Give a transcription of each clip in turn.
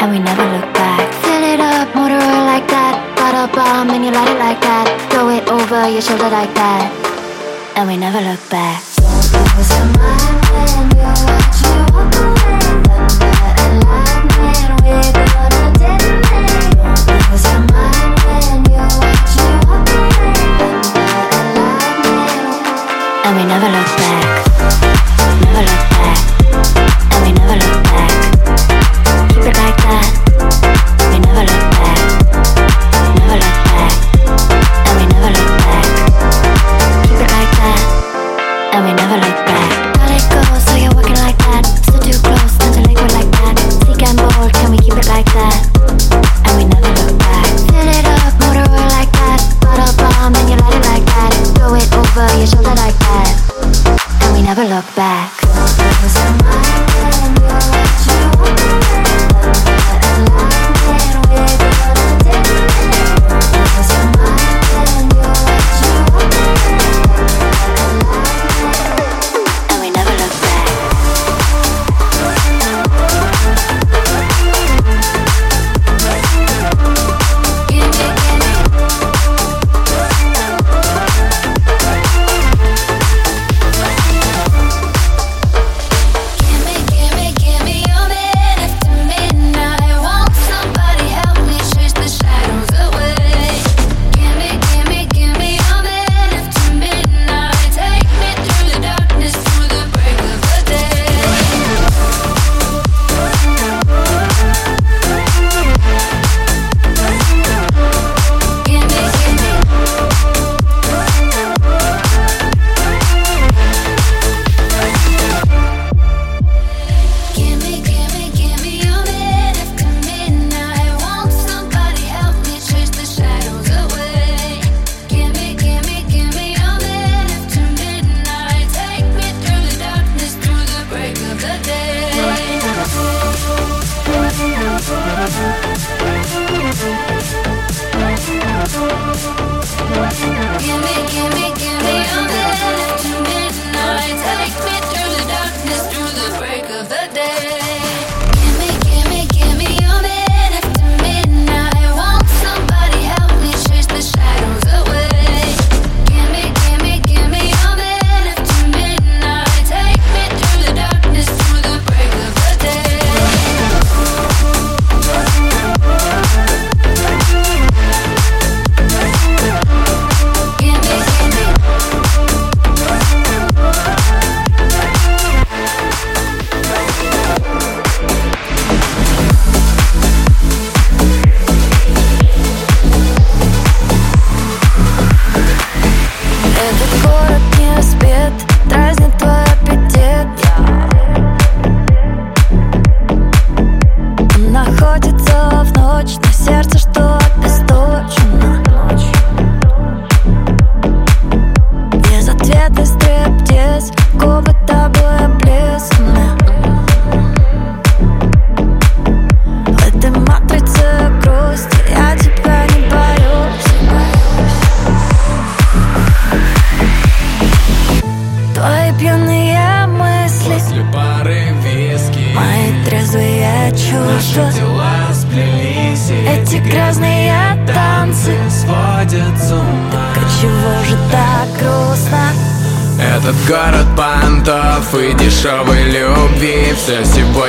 and we never look back. Fill it up, motor oil like that. Bottle bomb and you light it like that. Throw it over your shoulder like that, and we never look back. Your mind when you watch walk away. We're gonna your mind when you watch walk away. And we never look back.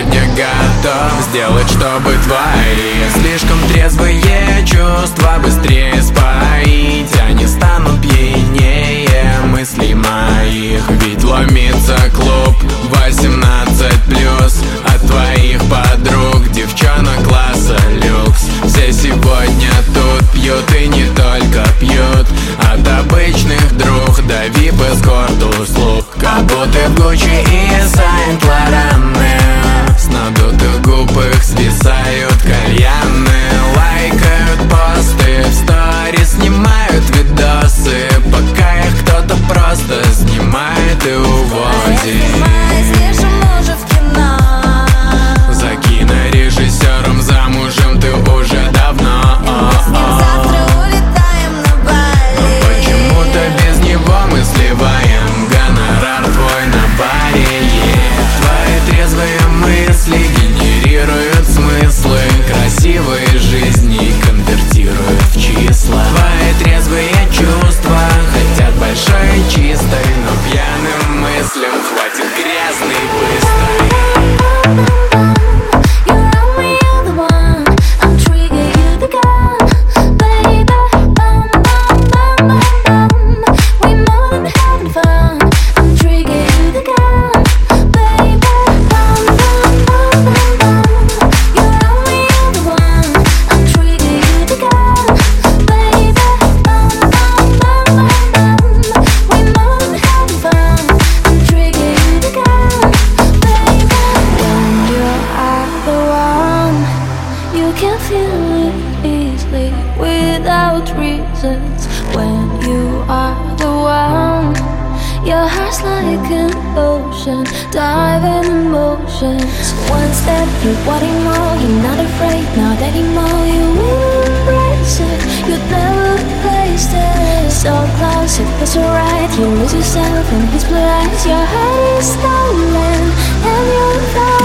сегодня готов сделать, чтобы твои Слишком трезвые чувства быстрее спаить. Я не стану пьянее мыслей моих. Ведь ломится клуб 18 плюс От твоих подруг, девчонок класса люкс. Все сегодня тут пьют и не только пьют. От обычных друг до вип-эскорт услуг. Как будто в Гуччи и Сайнт-Лоран options. One step, you wanting more, you're not afraid, not anymore. You embrace it, you'd never face it. So close, it feels alright. You lose yourself in his blue eyes. Your heart is stolen, and you're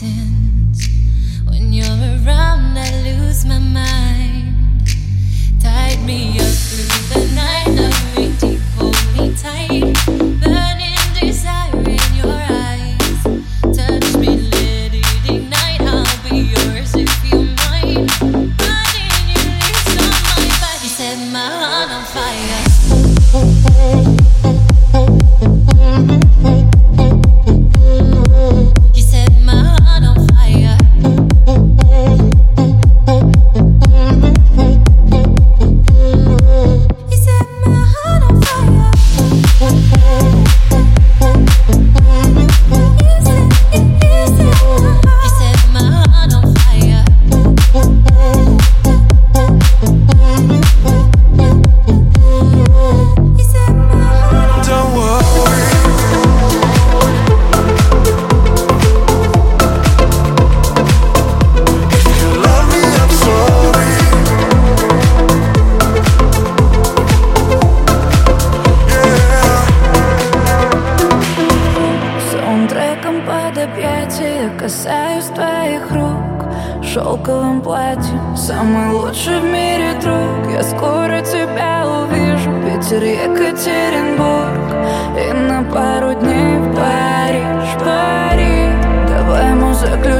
sins. When you're around, I lose my mind. Tied me up through the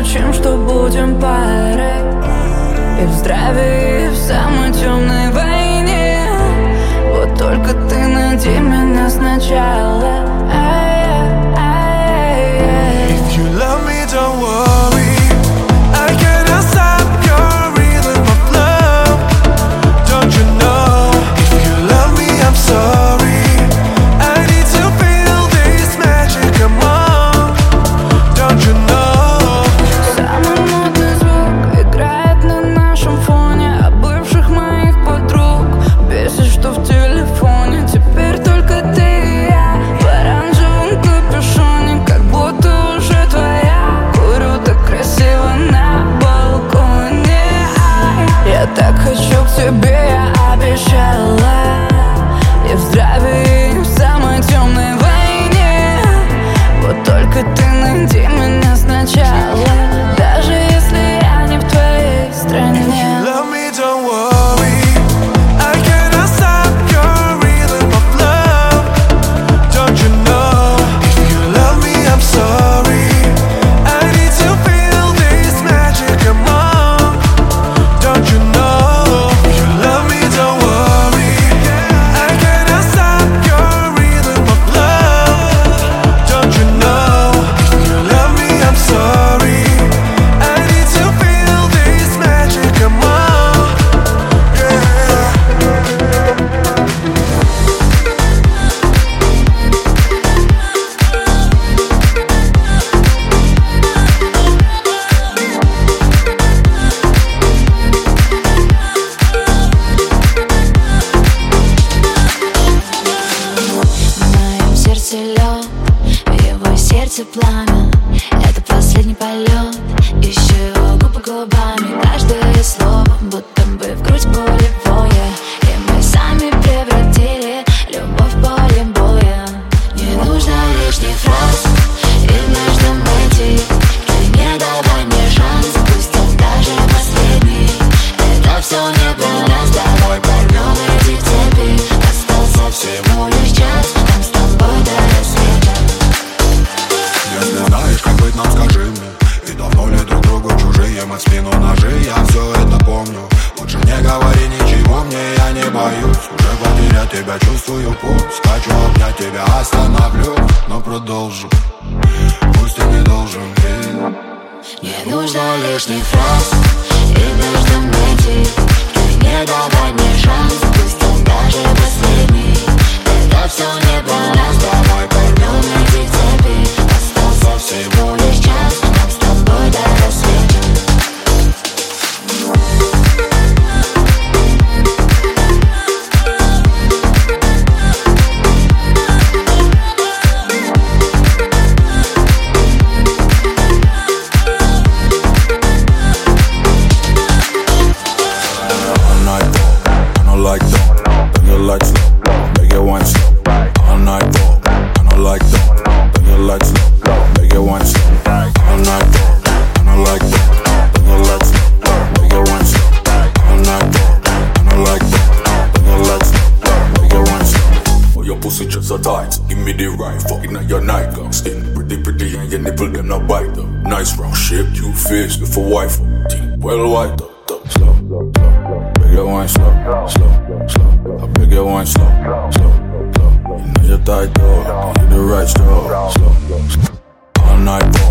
молчим, что будем парой. И в здравии, и в самой темной войне. Вот только ты найди меня сначала последний полет. Ищу его губы губами Каждое слово, будто бы в грудь болевое. И мы сами превратили любовь в поле боя. Не нужно лишних фраз. Как быть нам, скажи мне? И давно ли друг другу чужие? Мы в спину ножи Я все это помню. Лучше не говори ничего мне, я не боюсь. Уже потерять тебя чувствую путь Скачу обнять тебя, остановлю Но продолжу. Пусть я не должен и... Не нужно лишних фраз И между метий Ты не давай мне шанс Пусть он даже последний. Это все не про нас Давай поймем эти цепи. Остался все fix it for wife. Well, white up, up, slow, Big your wine slow, slow, slow. I big your wine slow, slow, slow. You know your thigh door, you the right straw, slow. All night